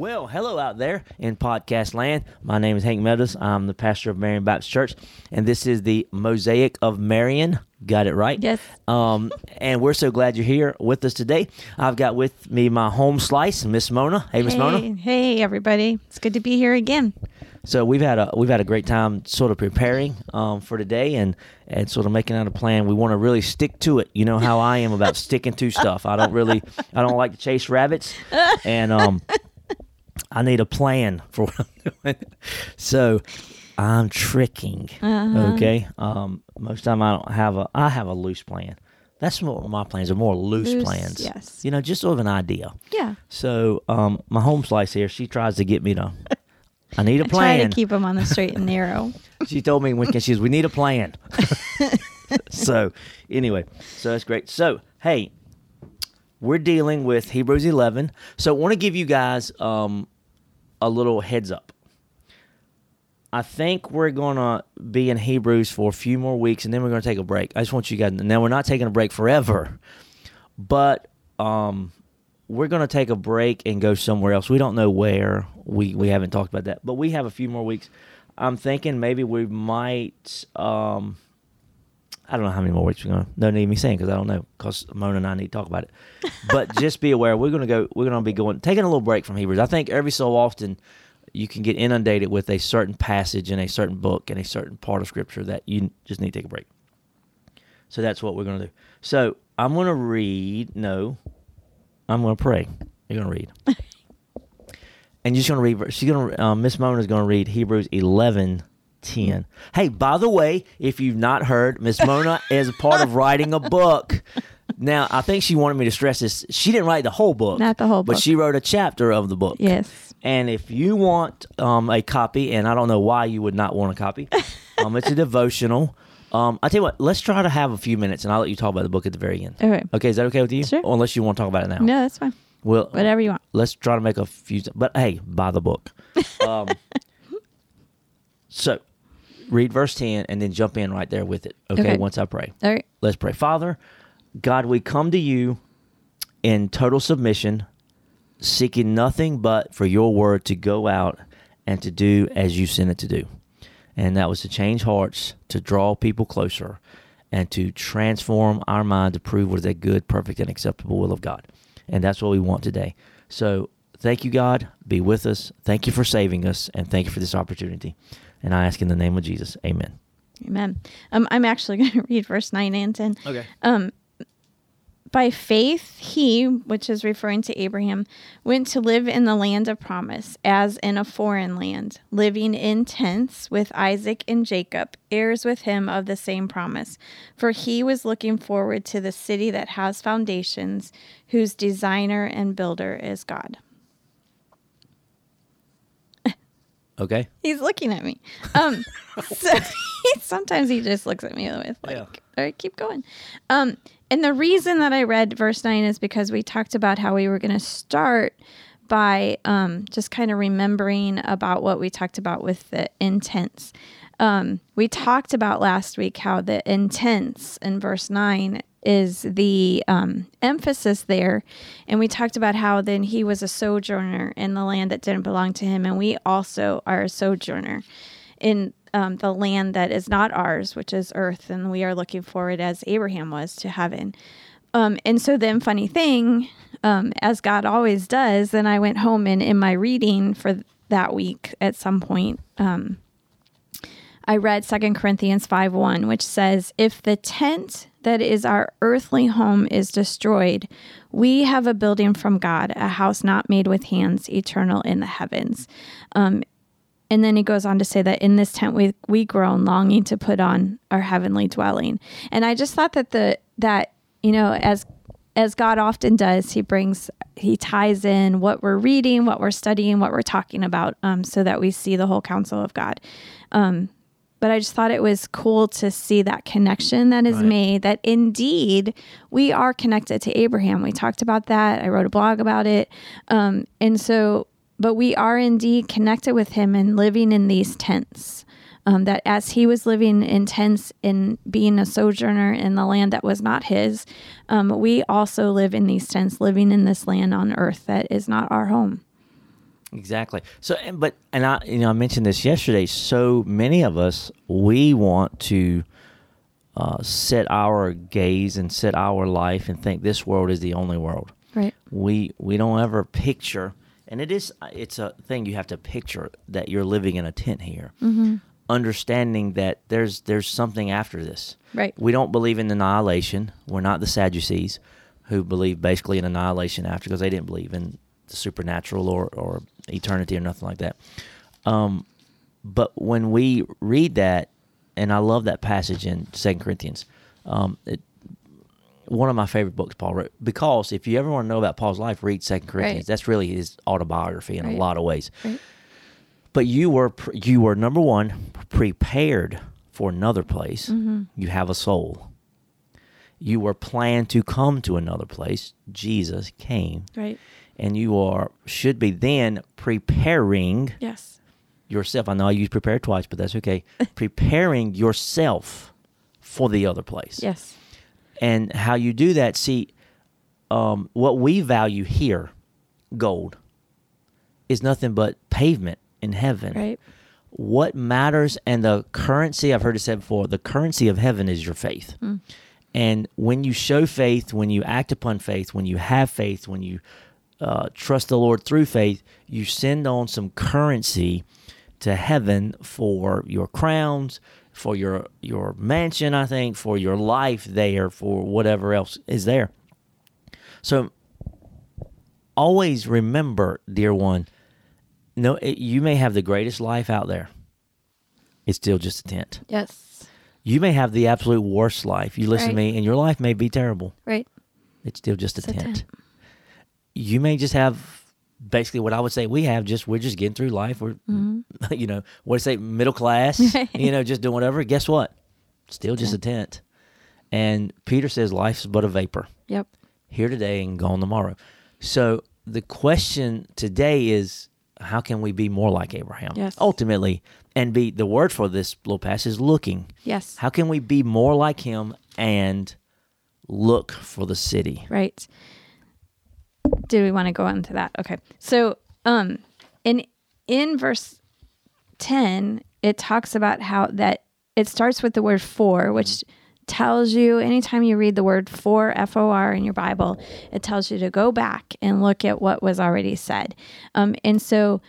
Well, hello out there in podcast land. My name is Hank Meadows. I'm the pastor of Marion Baptist Church, and this is the Mosaic of Marion. Got it right? Yes. Um, and we're so glad you're here with us today. I've got with me my home slice, Miss Mona. Hey, Miss hey, Mona. Hey, everybody. It's good to be here again. So we've had a we've had a great time sort of preparing um, for today and and sort of making out a plan. We want to really stick to it. You know how I am about sticking to stuff. I don't really I don't like to chase rabbits, and um, I need a plan for what I'm doing. So I'm tricking. Uh-huh. Okay. Um, most time I don't have a I have a loose plan. That's what my plans are more loose, Loose, plans. yes. You know, just sort of an idea. Yeah. So um, my home slice here, she tries to get me to. I need a plan. I try to keep them on the straight and narrow. She told me when she says we need a plan. so anyway, so that's great. So hey, we're dealing with Hebrews 11. So I want to give you guys um, a little heads up. I think we're going to be in Hebrews for a few more weeks, and then we're going to take a break. I just want you guys. Now we're not taking a break forever, but um, we're going to take a break and go somewhere else. We don't know where. We we haven't talked about that, but we have a few more weeks. I'm thinking maybe we might. Um, I don't know how many more weeks we're going to. No need me saying because I don't know because Mona and I need to talk about it. But just be aware we're going to go. We're going to be going taking a little break from Hebrews. I think every so often you can get inundated with a certain passage in a certain book and a certain part of Scripture that you just need to take a break. So that's what we're going to do. So I'm going to read. No, I'm going to pray. You're going to read. and you're just going to read. She's going to. Um, Miss Mona is going to read Hebrews 11. 10. Hey, by the way, if you've not heard, Miss Mona is a part of writing a book. Now, I think she wanted me to stress this. She didn't write the whole book. Not the whole But book. she wrote a chapter of the book. Yes. And if you want um, a copy, and I don't know why you would not want a copy, um, it's a devotional. Um, I tell you what, let's try to have a few minutes, and I'll let you talk about the book at the very end. Okay. Okay, is that okay with you? Sure. Or unless you want to talk about it now. No, that's fine. Well, Whatever you want. let's try to make a few. But hey, buy the book. Um, so, read verse ten, and then jump in right there with it. Okay. Okay. Once I pray. All right. Let's pray. Father, God, we come to you in total submission, seeking nothing but for your word to go out and to do as you sent it to do. And that was to change hearts, to draw people closer, and to transform our mind to prove what is that good, perfect, and acceptable will of God. And that's what we want today. So thank you, God. Be with us. Thank you for saving us, and thank you for this opportunity. And I ask in the name of Jesus, amen. Amen. Um, I'm actually going to read verse 9 and 10. Okay. By faith, he, which is referring to Abraham, went to live in the land of promise, as in a foreign land, living in tents with Isaac and Jacob, heirs with him of the same promise. For he was looking forward to the city that has foundations, whose designer and builder is God. Okay. He's looking at me. Um, so sometimes he just looks at me with like, Yeah. "All right, keep going." Um, and the reason that I read verse nine is because we talked about how we were going to start by um, just kind of remembering about what we talked about with the intents. Um, we talked about last week how the intents in verse nine is the um, emphasis there. And we talked about how then he was a sojourner in the land that didn't belong to him. And we also are a sojourner in um, the land that is not ours, which is earth. And we are looking forward, as Abraham was, to heaven. Um, and so then, funny thing, um, as God always does, then I went home and in my reading for that week at some point, um, I read 2 Corinthians 5 1, which says, If the tent that is our earthly home is destroyed, we have a building from God, a house not made with hands, eternal in the heavens. Um, and then he goes on to say that in this tent we we groan, longing to put on our heavenly dwelling. And I just thought that the that you know as as God often does, he brings he ties in what we're reading, what we're studying, what we're talking about, um, so that we see the whole counsel of God. Um, but I just thought it was cool to see that connection that is Right. made. That indeed we are connected to Abraham. We talked about that. I wrote a blog about it, um, and so, but we are indeed connected with him and living in these tents. Um, that as he was living in tents and being a sojourner in the land that was not his, um, we also live in these tents, living in this land on earth that is not our home. Exactly. So, and, but, and I, you know, I mentioned this yesterday. So many of us, we want to uh, set our gaze and set our life and think this world is the only world. Right. We we don't ever picture, and it is it's a thing you have to picture that you're living in a tent here, Mm-hmm. understanding that there's there's something after this. Right. We don't believe in annihilation. We're not the Sadducees, who believe basically in annihilation after because they didn't believe in the supernatural or, or eternity or nothing like that. Um, but when we read that, and I love that passage in Second Corinthians, um, it, one of my favorite books Paul wrote. Because if you ever want to know about Paul's life, read Second Corinthians. Right. That's really his autobiography in a lot of ways. Right. But you were you were number one prepared for another place. Mm-hmm. You have a soul. You were planned to come to another place. Jesus came, Right. And you are should be then preparing Yes. yourself. I know I used prepare twice, but that's okay. preparing yourself for the other place. Yes. And how you do that, see, um, what we value here, gold, is nothing but pavement in heaven. Right. What matters and the currency, I've heard it said before, the currency of heaven is your faith. And when you show faith, when you act upon faith, when you have faith, when you uh, trust the Lord through faith, you send on some currency to heaven for your crowns, for your your mansion, I think, for your life there, for whatever else is there. So always remember, dear one, no, it, you may have the greatest life out there. It's still just a tent. Yes. You may have the absolute worst life. You listen to me, and your life may be terrible. Right. It's still just a It's a tent. You may just have basically what I would say we have. Just we're just getting through life. We're Mm-hmm. you know what to say middle class. you know, just doing whatever. Guess what? Still just a tent. And Peter says life's but a vapor Yep. here today and gone tomorrow. So the question today is how can we be more like Abraham? Yes. Ultimately, and be the word for this little passage is looking. Yes. How can we be more like him and look for the city? Right. Do we want to go into that? Okay. So, um, in in verse ten, it talks about how that it starts with the word for, which tells you anytime you read the word for F O R in your Bible, it tells you to go back and look at what was already said. Um, and so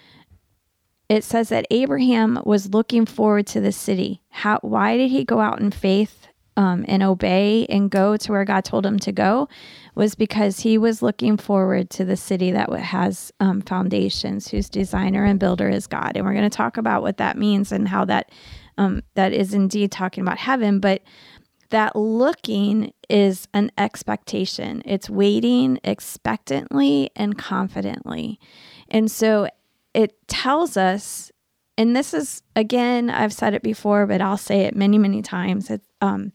it says that Abraham was looking forward to the city. How? Why did he go out in faith um, and obey and go to where God told him to go? Was because he was looking forward to the city that has um, foundations, whose designer and builder is God. And we're going to talk about what that means and how that um, that is indeed talking about heaven, but that looking is an expectation. It's waiting expectantly and confidently. And so it tells us, and this is, again, I've said it before, but I'll say it many, many times. It, um,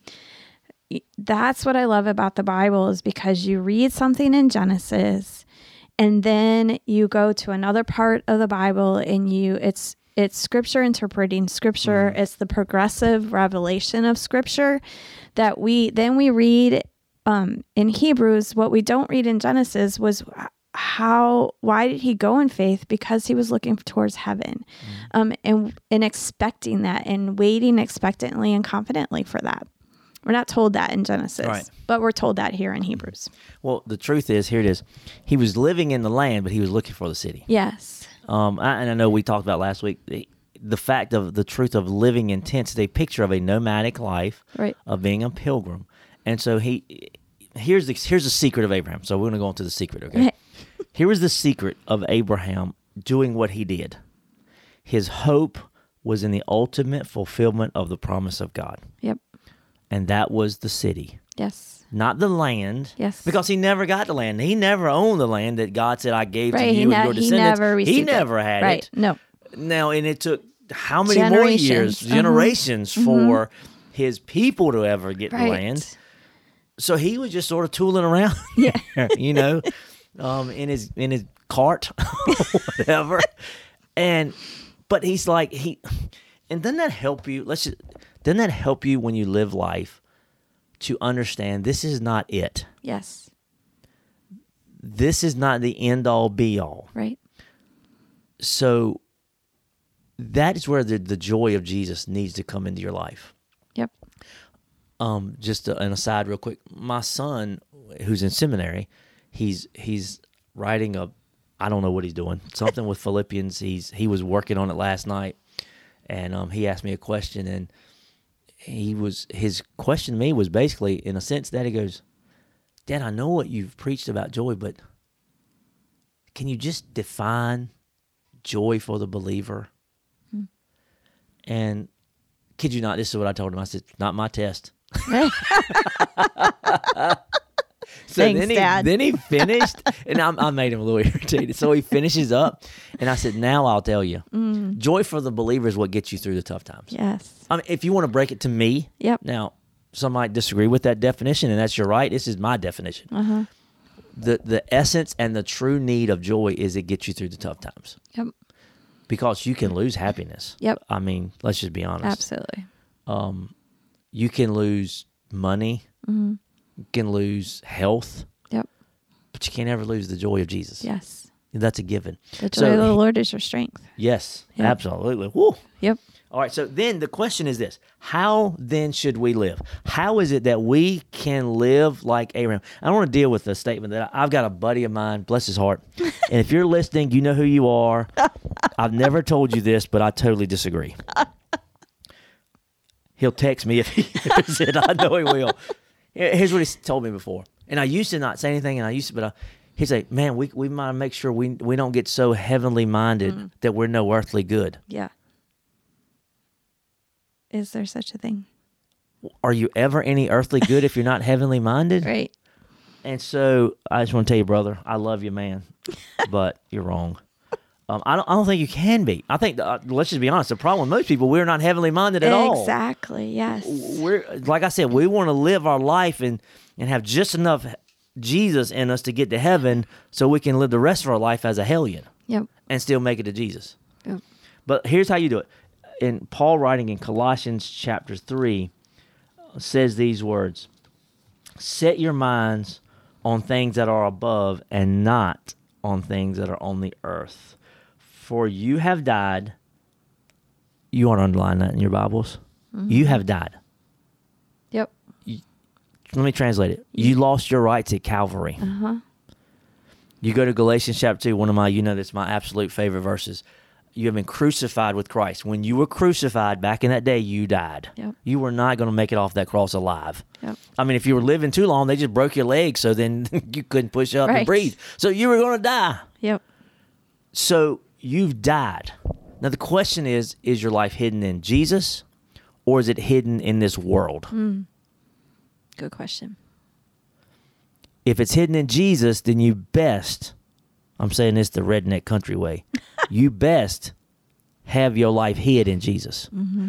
that's what I love about the Bible is because you read something in Genesis and then you go to another part of the Bible and you it's it's scripture interpreting scripture. It's the progressive revelation of scripture that we then we read um, in Hebrews. What we don't read in Genesis was how why did he go in faith because he was looking towards heaven um, and and expecting that and waiting expectantly and confidently for that we're not told that in Genesis Right. but we're told that here in Hebrews Well, the truth is, here it is. He was living in the land, but he was looking for the city. yes Um, I, and I know we talked about last week the, the fact of the truth of living in tents is a picture of a nomadic life, Right. of being a pilgrim. And so he here's the here's the secret of Abraham. So we're going to go into the secret, okay? Here is the secret of Abraham doing what he did. His hope was in the ultimate fulfillment of the promise of God, yep and that was the city yes not the land. Yes. Because he never got the land. He never owned the land that God said I gave right to he, you ne- and your he descendants. never received he never had it. right it. no Now, and it took how many more years, Generations. Uh-huh. generations for his people to ever get Right. land. So he was just sort of tooling around, Yeah. you know, um, in his in his cart, whatever. And but he's like he, and doesn't that help you? Let's just doesn't that help you when you live life to understand this is not it. Yes. This is not the end all be all. Right. So that is where the, the joy of Jesus needs to come into your life. Yep. um, just a, an aside, real quick. My son, who's in seminary, he's he's writing a, I don't know what he's doing, something with Philippians. He's he was working on it last night, and um, he asked me a question, and he was his question to me was basically, in a sense, that he goes, Dad, I know what you've preached about joy, but can you just define joy for the believer? And kid you not, this is what I told him. I said, not my test. So Thanks, then he, Dad. Then he finished, and I, I made him a little irritated. So he finishes up, and I said, "Now I'll tell you, Mm. joy for the believer is what gets you through the tough times." Yes. I mean, if you want to break it to me, Yep. Now, some might disagree with that definition, and that's your right. This is my definition. Uh-huh. The the essence and the true need of joy is it gets you through the tough times Yep. because you can lose happiness. Yep. I mean, let's just be honest. Absolutely. Um, You can lose money. Mm-hmm. You can lose health, Yep. but you can't ever lose the joy of Jesus. Yes. That's a given. The joy So- of the Lord is your strength. Yes, Yep. absolutely. Woo. Yep. All right, so then the question is this How then should we live? How is it that we can live like Abraham? I don't want to deal with the statement that I've got a buddy of mine, bless his heart. and if you're listening, you know who you are. I've never told you this, but I totally disagree. He'll text me if he hears it. I know he will. Here- Here's what he's told me before. And I used to not say anything, and I used to, but I, he'd say, Man, we, we might make sure we, we don't get so heavenly minded mm-hmm. that we're no earthly good. Yeah. Is there such a thing? are you ever any earthly good if you're not heavenly minded? Right. And so I just want to tell you, brother, I love you, man, but you're wrong. Um, I don't. I don't think you can be. I think. Uh, let's just be honest. The problem with most people, we're not heavenly minded at all. Exactly. Yes. We're like I said, we want to live our life and and have just enough Jesus in us to get to heaven, so we can live the rest of our life as a hellion Yep. and still make it to Jesus. Yep. But here's how you do it. In Paul writing in Colossians chapter 3 says these words. Set your minds on things that are above and not on things that are on the earth. For you have died. You want to underline that in your Bibles. You have died. Yep. Let me translate it. You lost your rights at Calvary. Uh-huh. You go to Galatians chapter 2, one of my, you know, that's my absolute favorite verses. You have been crucified with Christ. When you were crucified back in that day, you died. Yep. You were not going to make it off that cross alive. Yep. I mean, if you were living too long, they just broke your legs, so then you couldn't push up and breathe. So you were going to die. Yep. So you've died. Now the question is: Is your life hidden in Jesus, or is it hidden in this world? Hmm. Good question. If it's hidden in Jesus, then you best, I'm saying this the redneck country way, you best have your life hid in Jesus. Mm-hmm.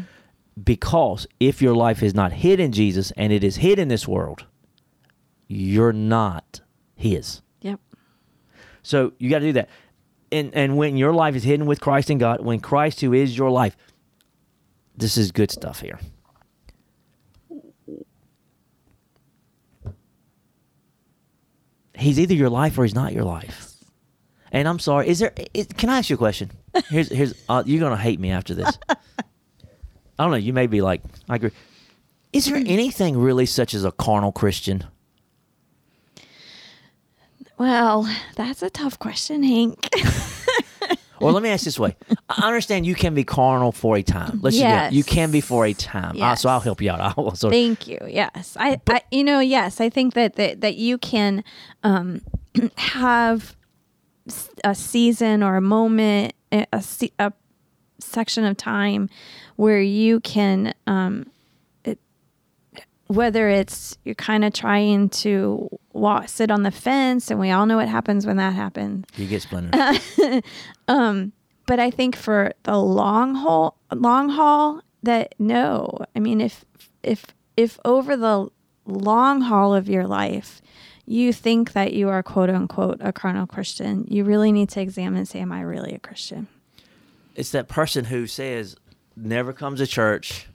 Because if your life is not hid in Jesus and it is hid in this world, you're not His. Yep. So you got to do that. And and when your life is hidden with Christ in God, when Christ who is your life, this is good stuff here. He's either your life or he's not your life. And I'm sorry, is there? Is, can I ask you a question? Here's here's uh, you're gonna hate me after this. I don't know. You may be like, I agree. Is there anything really such as a carnal Christian? Well, that's a tough question, Hank. well, let me ask this way: I understand you can be carnal for a time. Let's just Yes. you can be for a time. Uh, so I'll help you out. I'll, Thank you. Yes, I, I, you know, yes, I think that that, that you can um, have a season or a moment, a, a, section of time where you can, um, whether it's you're kind of trying to walk, sit on the fence, and we all know what happens when that happens. you get splinters. Um, but I think for the long haul, long haul, that no. I mean, if if if over the long haul of your life, you think that you are quote unquote a carnal Christian, you really need to examine and say, Am I really a Christian? It's that person who says, never comes to church.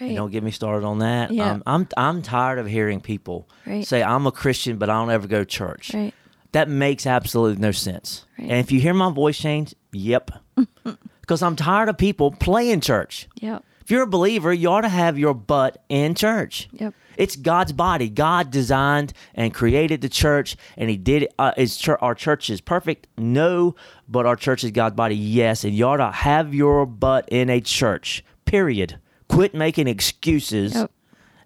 Right. Don't get me started on that. Yeah. Um, I'm I'm tired of hearing people Right. say I'm a Christian, but I don't ever go to church. Right. That makes absolutely no sense. Right. And if you hear my voice change, yep, because I'm tired of people playing church. Yep. If you're a believer, you ought to have your butt in church. Yep. It's God's body. God designed and created the church, and He did it. Uh, is our church is perfect? No, but our church is God's body. Yes, and you ought to have your butt in a church. Period. Quit making excuses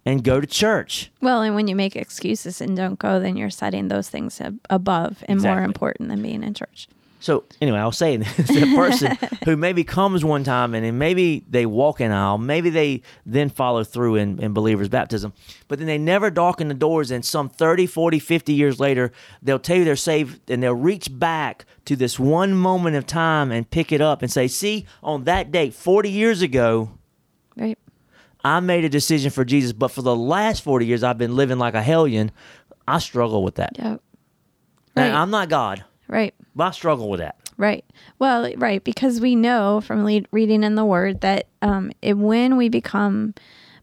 and go to church. Well, and when you make excuses and don't go, then you're setting those things ab- above and more important than being in church. So anyway, I was saying that person who maybe comes one time and then maybe they walk an aisle, maybe they then follow through in, in believers' baptism, but then they never darken the doors and some 30, 40, 50 years later, they'll tell you they're saved and they'll reach back to this one moment of time and pick it up and say, see, on that date, 40 years ago, Right. I made a decision for Jesus, but for the last 40 years, I've been living like a hellion. I struggle with that. Yep. Now, Right. I'm not God, Right. but I struggle with that. Right. Well, right, because we know from le- reading in the Word that um, it, when we become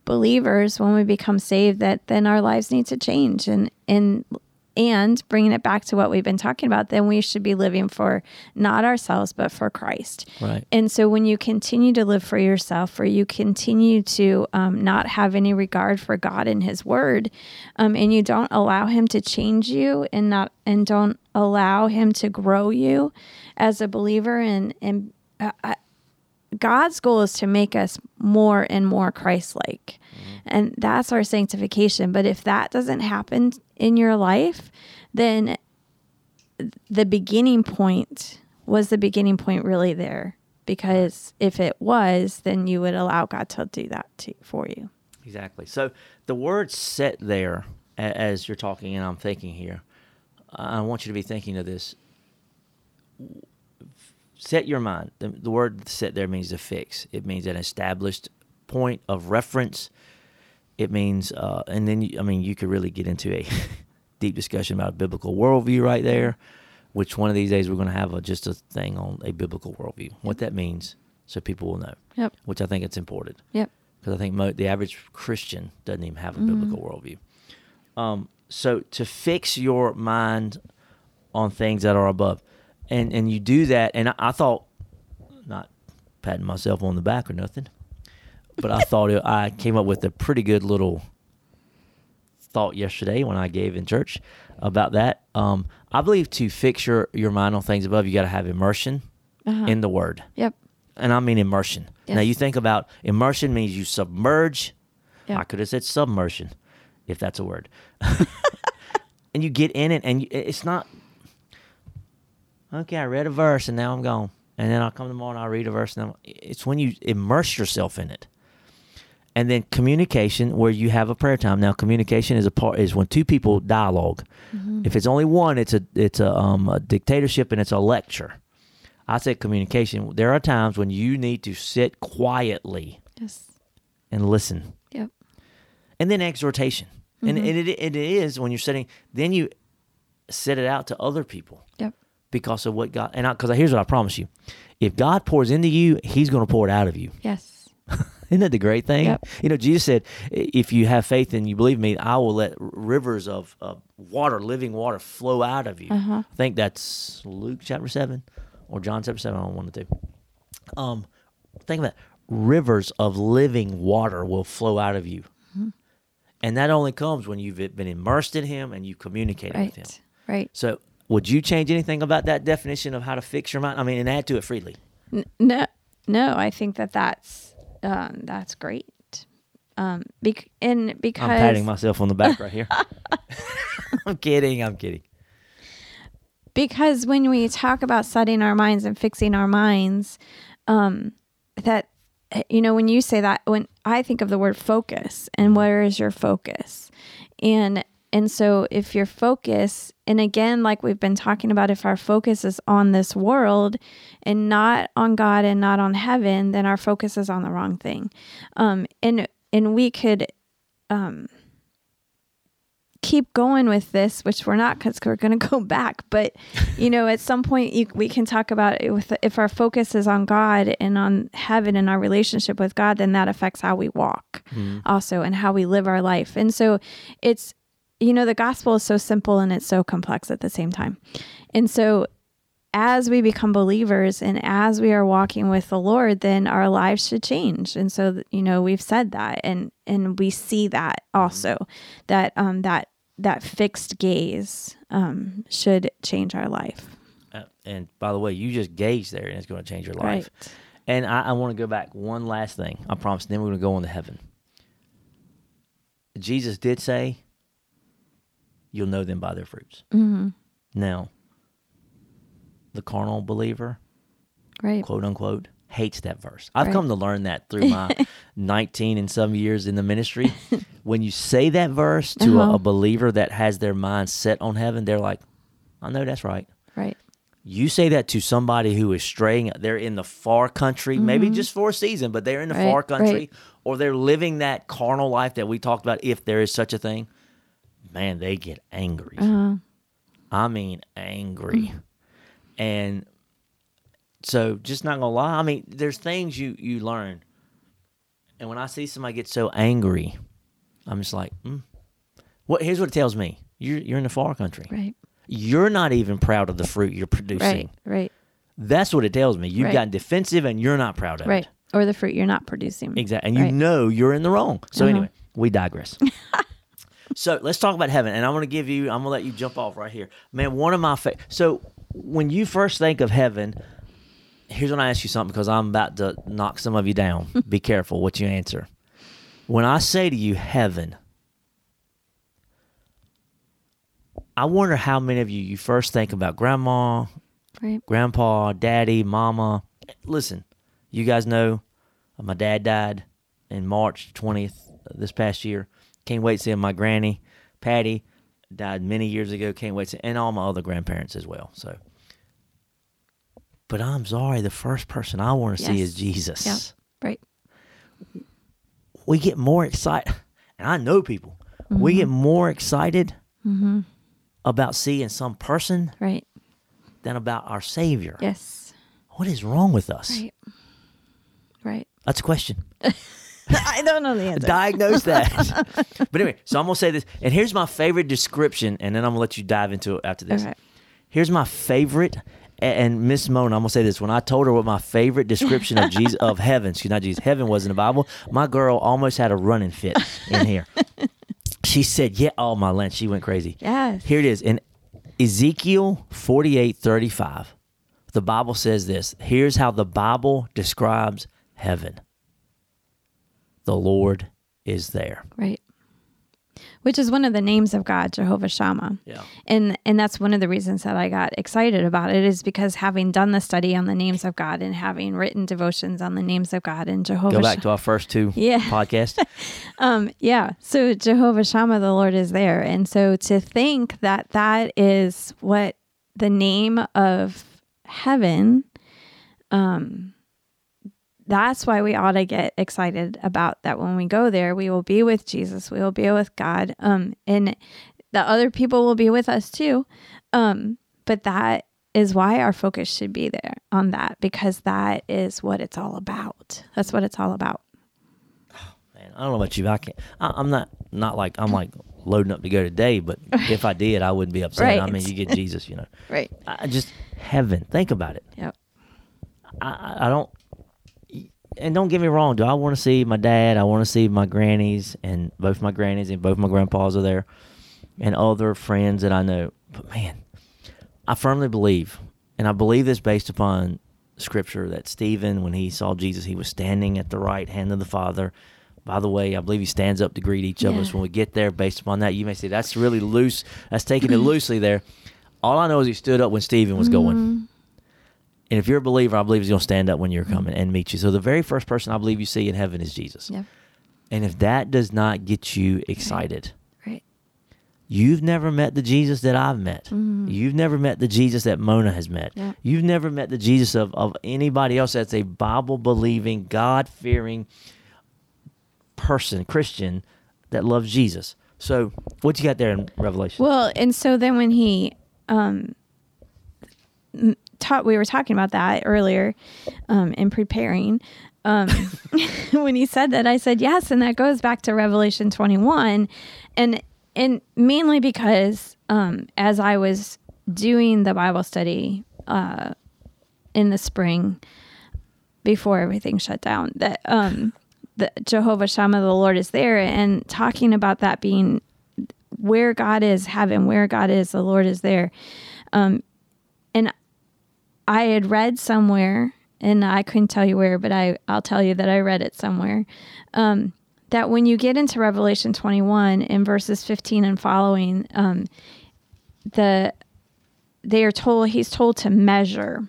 believers, when we become saved, that then our lives need to change, and and and bringing it back to what we've been talking about, then we should be living for not ourselves but for Christ. Right. And so when you continue to live for yourself, or you continue to um, not have any regard for God and His Word, um, and you don't allow Him to change you, and not and don't allow Him to grow you as a believer, and and uh, I- God's goal is to make us more and more Christ-like, mm-hmm. and that's our sanctification. But if that doesn't happen in your life, then the beginning point was the beginning point really there because if it was then you would allow god to do that to, for you Exactly. So the word set there, as you're talking and I'm thinking here, I want you to be thinking of this. Set your mind. The, the word set there means to fix, it means an established point of reference. It means, uh, and then, you, I mean, you could really get into a deep discussion about a biblical worldview right there, which one of these days we're going to have a, just a thing on a biblical worldview, what that means, so people will know, yep which I think it's important yep because I think mo- the average Christian doesn't even have a biblical worldview. Um, so to fix your mind on things that are above, and and you do that, and I, I thought, not patting myself on the back or nothing, but I thought it, I came up with a pretty good little thought yesterday when I gave in church about that. Um, I believe to fix your your mind on things above, you got to have immersion Uh-huh. in the Word yep and I mean immersion. Now you think about immersion means you submerge. Yeah. I could have said submersion, if that's a word. and you get in it, and it's not. Okay, I read a verse, and now I'm gone. And then I'll come tomorrow and I'll read a verse. And I'm, it's when you immerse yourself in it. And then communication, where you have a prayer time. Now, communication is a part is when two people dialogue. If it's only one, it's a it's a, um, a dictatorship and it's a lecture. I said communication. There are times when you need to sit quietly yes and listen, yep and then exhortation. And, and it, it is when you're sitting. Then you set it out to other people yep because of what God. And because here's what I promise you: if God pours into you, He's going to pour it out of you. yes Isn't that the great thing? Yep. You know, Jesus said, "If you have faith and you believe me, I will let rivers of, of water, living water, flow out of you." Uh-huh. I think that's Luke chapter seven or John chapter seven. I don't want to do. Um, think about it. rivers of living water will flow out of you, Mm-hmm. and that only comes when you've been immersed in Him and you communicate with Him. right right So, would you change anything about that definition of how to fix your mind? I mean, and add to it freely. No no i think that that's um that's great um bec- and because I'm patting myself on the back right here. I'm kidding. I'm kidding. because when we talk about setting our minds and fixing our minds um that you know when you say that when i think of the word focus and where is your focus and and so if your focus, and again, like we've been talking about, if our focus is on this world and not on God and not on heaven, then our focus is on the wrong thing. Um, and and we could um, keep going with this, which we're not because we're going to go back. But you know, at some point, you, we can talk about with if our focus is on God and on heaven and our relationship with God, then that affects how we walk, also, and how we live our life. And so, it's you know, the gospel is so simple and it's so complex at the same time. And so, as we become believers and as we are walking with the Lord, then our lives should change. And so, you know, we've said that, and and we see that also that um that that fixed gaze um should change our life. Uh, and by the way, you just gauge there, and it's going to change your life. Right. And I, I want to go back one last thing. I promise. Then we're going to go on to heaven. Jesus did say, "You'll know them by their fruits." Mm-hmm. Now, the carnal believer, Right. quote unquote, hates that verse. I've Right. come to learn that through my 19 and some years in the ministry. when you say that verse to a, Uh-huh. a believer that has their mind set on heaven, they're like, "I know that's right." Right. You say that to somebody who is straying, they're in the far country, maybe just for a season, but they're in the Mm-hmm. Right, far country, right. or they're living that carnal life that we talked about, if there is such a thing. Man, they get angry. Uh-huh. I mean, angry. And so, just not gonna lie, I mean, there's things you you learn, and when I see somebody get so angry, I'm just like, mm. what? Here's what it tells me: you're you're in the far country. Right. You're not even proud of the fruit you're producing. Right. Right. That's what it tells me. You've Right. gotten defensive and you're not proud of Right. it. Right. Or the fruit you're not producing. Exactly. And you know you're in the wrong. So Uh-huh. anyway, we digress. so let's talk about heaven. And I'm going to give you, I'm going to let you jump off right here. Man, one of my fa- So when you first think of heaven, here's when I ask you something because I'm about to knock some of you down. Be careful what you answer. When I say to you heaven, I wonder how many of you you first think about grandma, Right. grandpa, daddy, mama. Listen, you guys know my dad died in March 20th this past year. Can't wait to see my granny, Patty, died many years ago. Can't wait to see, and all my other grandparents as well. So, but I'm sorry, the first person I want to see is Jesus. Yeah. Right. We get more excited, and I know people. Mm-hmm. We get more excited about seeing some person Right. than about our Savior. Yes. What is wrong with us? Right. Right. That's a question. I don't know the answer. diagnose that. but anyway, so I'm gonna say this, and here's my favorite description, and then I'm gonna let you dive into it after this. Okay. Here's my favorite, and Miss Mona, I'm gonna say this. When I told her what my favorite description of Jesus of heaven, excuse not Jesus, heaven was in the Bible, my girl almost had a running fit in here. she said, "Yeah, oh my land," she went crazy. Yes. Here it is in Ezekiel 48 35. The Bible says this. Here's how the Bible describes heaven the Lord is there. Right. Which is one of the names of God, Jehovah Shammah. Yeah. And and that's one of the reasons that I got excited about it is because having done the study on the names of God and having written devotions on the names of God and Jehovah Go back Sha- to our first two Yeah. podcasts. um yeah, so Jehovah Shammah the Lord is there. And so to think that that is what the name of heaven um that's why we ought to get excited about that when we go there we will be with jesus we will be with god um and the other people will be with us too um but that is why our focus should be there on that because that is what it's all about that's what it's all about Man, I don't know about you. I can't. I, I'm not not like I'm like loading up to go today. But if I did, I wouldn't be upset. I mean, you get Jesus, you know. right I just heaven. Think about it. yep I- I don't. And don't get me wrong. Do I want to see my dad? I want to see my grannies, and both my grannies and both my grandpas are there, and other friends that I know. But man, I firmly believe, and I believe this based upon scripture, that Stephen, when he saw Jesus, he was standing at the right hand of the Father. By the way, I believe he stands up to greet each of us when we get there. Based upon that, you may say that's really loose. That's taking it loosely there. All I know is he stood up when Stephen was going. Mm-hmm. And if you're a believer, I believe he's going to stand up when you're coming and meet you. So the very first person I believe you see in heaven is Jesus. yep And if that does not get you excited, right You've never met the Jesus that I've met. You've never met the Jesus that Mona has met. Yeah. You've never met the Jesus of, of anybody else that's a Bible believing, God fearing person, Christian that loves Jesus. So, what you got there in Revelation? Well, and so then when he um taught we were talking about that earlier um in preparing um when he said that I said yes and that goes back to Revelation 21 and and mainly because um as I was doing the Bible study uh in the spring before everything shut down that um the Jehovah Shammah the Lord is there and talking about that being where God is heaven where God is the Lord is there um I had read somewhere and I couldn't tell you where but I I'll tell you that I read it somewhere um that when you get into Revelation 21 in verses 15 and following um the they are told he's told to measure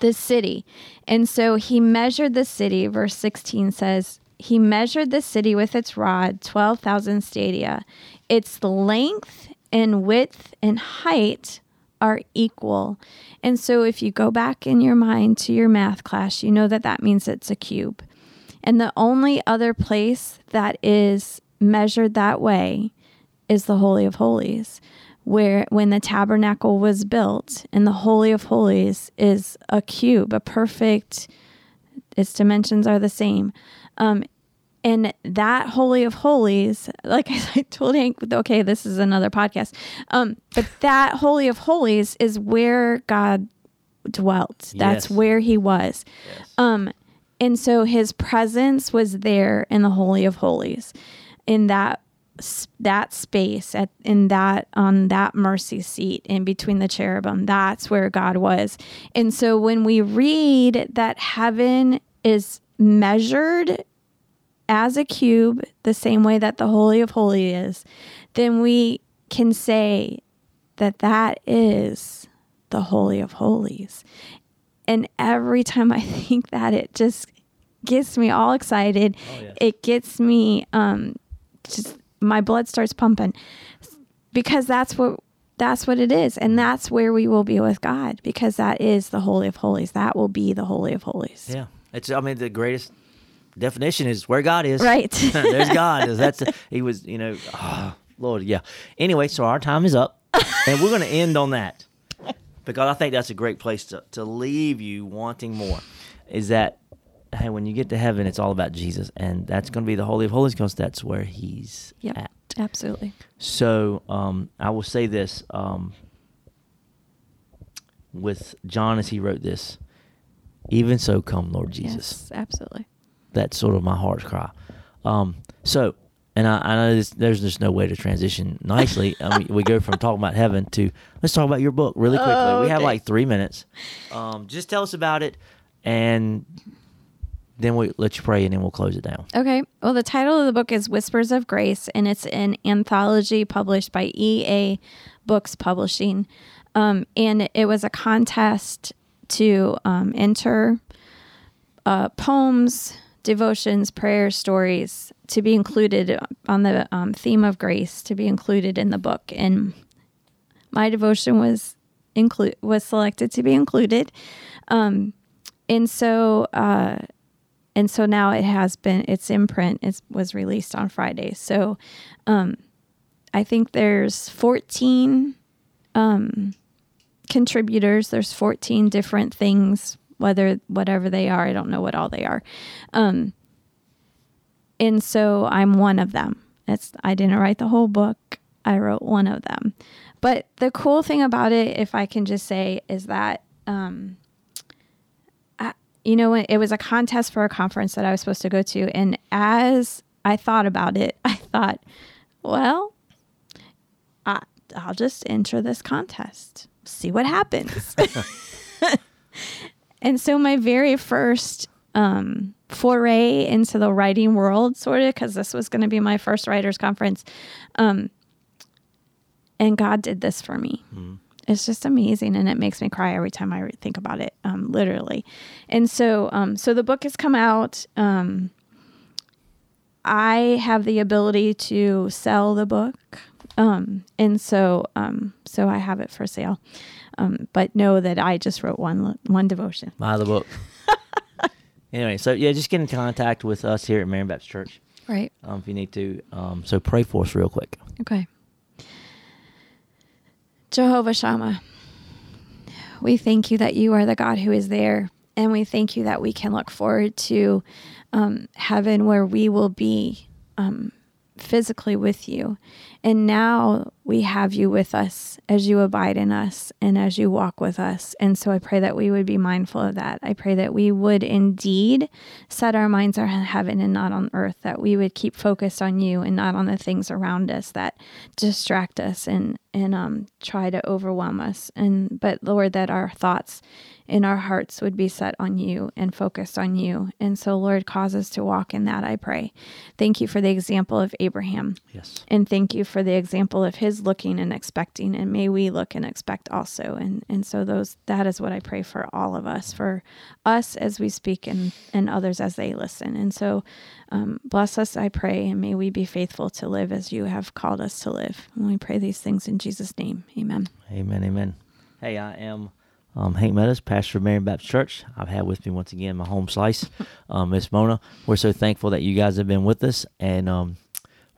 the city. And so he measured the city. Verse 16 says, He measured the city with its rod, 12,000 stadia. Its length and width and height are equal. And so if you go back in your mind to your math class, you know that that means it's a cube. And the only other place that is measured that way is the Holy of Holies, where when the tabernacle was built, and the Holy of Holies is a cube, a perfect, its dimensions are the same. Um, and that Holy of Holies, like I told Hank, okay, this is another podcast. Um, but that Holy of Holies is where God dwelt. That's Yes. where he was. Um, and so his presence was there in the Holy of Holies, in that that space at in that on that mercy seat in between the cherubim that's where god was and so when we read that heaven is measured as a cube the same way that the holy of holies is then we can say that that is the holy of holies. And every time i think that it just gets me all excited. Yes. it gets me um just my blood starts pumping. Because that's what that's what it is. And that's where we will be with god because that is the holy of holies. That will be the holy of holies. Yeah, it's. I mean, the greatest definition is where God is. Right. There's God. That's he was. You know, ah, Lord. Yeah. Anyway, so our time is up, and we're going to end on that because I think that's a great place to to leave you wanting more. Is that hey, when you get to heaven, it's all about Jesus, and that's going to be the holy of holies because that's where He's yep at. absolutely So um, I will say this um, with John as he wrote this. Even so, come, Lord Jesus yes absolutely that's sort of my heart's cry. Um, so, and I, I know this, there's just no way to transition nicely. I mean, we go from talking about heaven to let's talk about your book really quickly. Oh, We have like three minutes. Um, just tell us about it, and then we let you pray, and then we'll close it down. Okay. Well, the title of the book is Whispers of Grace, and it's an anthology published by EA Books Publishing. Um, and it was a contest to um, enter uh, poems, devotions, prayers, stories to be included on the um, theme of grace to be included in the book. And my devotion was include was selected to be included. Um, and so uh, and so now it has been it's in print it was released on friday so um i think there's 14 um contributors there's 14 different things whether whatever they are i don't know what all they are. Um and so i'm one of them. It's i didn't write the whole book. I wrote one of them. But the cool thing about it if i can just say is that um you know, it was a contest for a conference that I was supposed to go to. And as I thought about it, I thought, well, I, I'll just enter this contest, see what happens. and so my very first um, foray into the writing world, sort of, because this was going to be my first writers conference, um, and God did this for me. It's just amazing and it makes me cry every time i think about it um, literally. And so um, so the book has come out um, i have the ability to sell the book Um, and so, um, so I have it for sale. Um, but know that I just wrote one one devotion. Buy the book. anyway, so yeah, just get in contact with us here at Marion Baptist Church Right. um, if you need to. Um, so pray for us real quick. Okay. Jehovah Shammah, we thank you that you are the God who is there. And we thank you that we can look forward to um, heaven where we will be um, physically with you. And now we have you with us as you abide in us and as you walk with us. And so I pray that we would be mindful of that. I pray that we would indeed set our minds on heaven and not on earth, that we would keep focused on you and not on the things around us that distract us and and um, try to overwhelm us. And but Lord, that our thoughts in our hearts would be set on you and focused on you. And so, Lord, cause us to walk in that, I pray. Thank you for the example of Abraham. Yes. And thank you for the example of his looking and expecting. And may we look and expect also. And and so those that is what I pray for all of us, for us as we speak and, and others as they listen. And so um, bless us, I pray, and may we be faithful to live as you have called us to live. And we pray these things in Jesus' name. Amen. Amen. Amen. Hey, I am um, Hank Meadows, pastor of Marion Baptist Church. I've had with me once again my home slice, um, Miss Mona. We're so thankful that you guys have been with us, and um,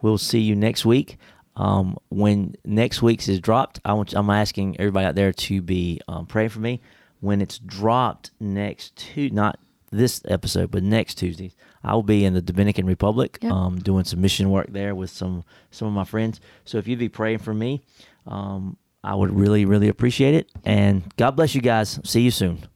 we'll see you next week. Um, when next week's is dropped, I want I'm asking everybody out there to be um, praying for me. When it's dropped next to not this episode, but next Tuesday, I will be in the Dominican Republic, Yep. um, doing some mission work there with some some of my friends. So if you'd be praying for me, um, I would really really appreciate it. And God bless you guys. See you soon.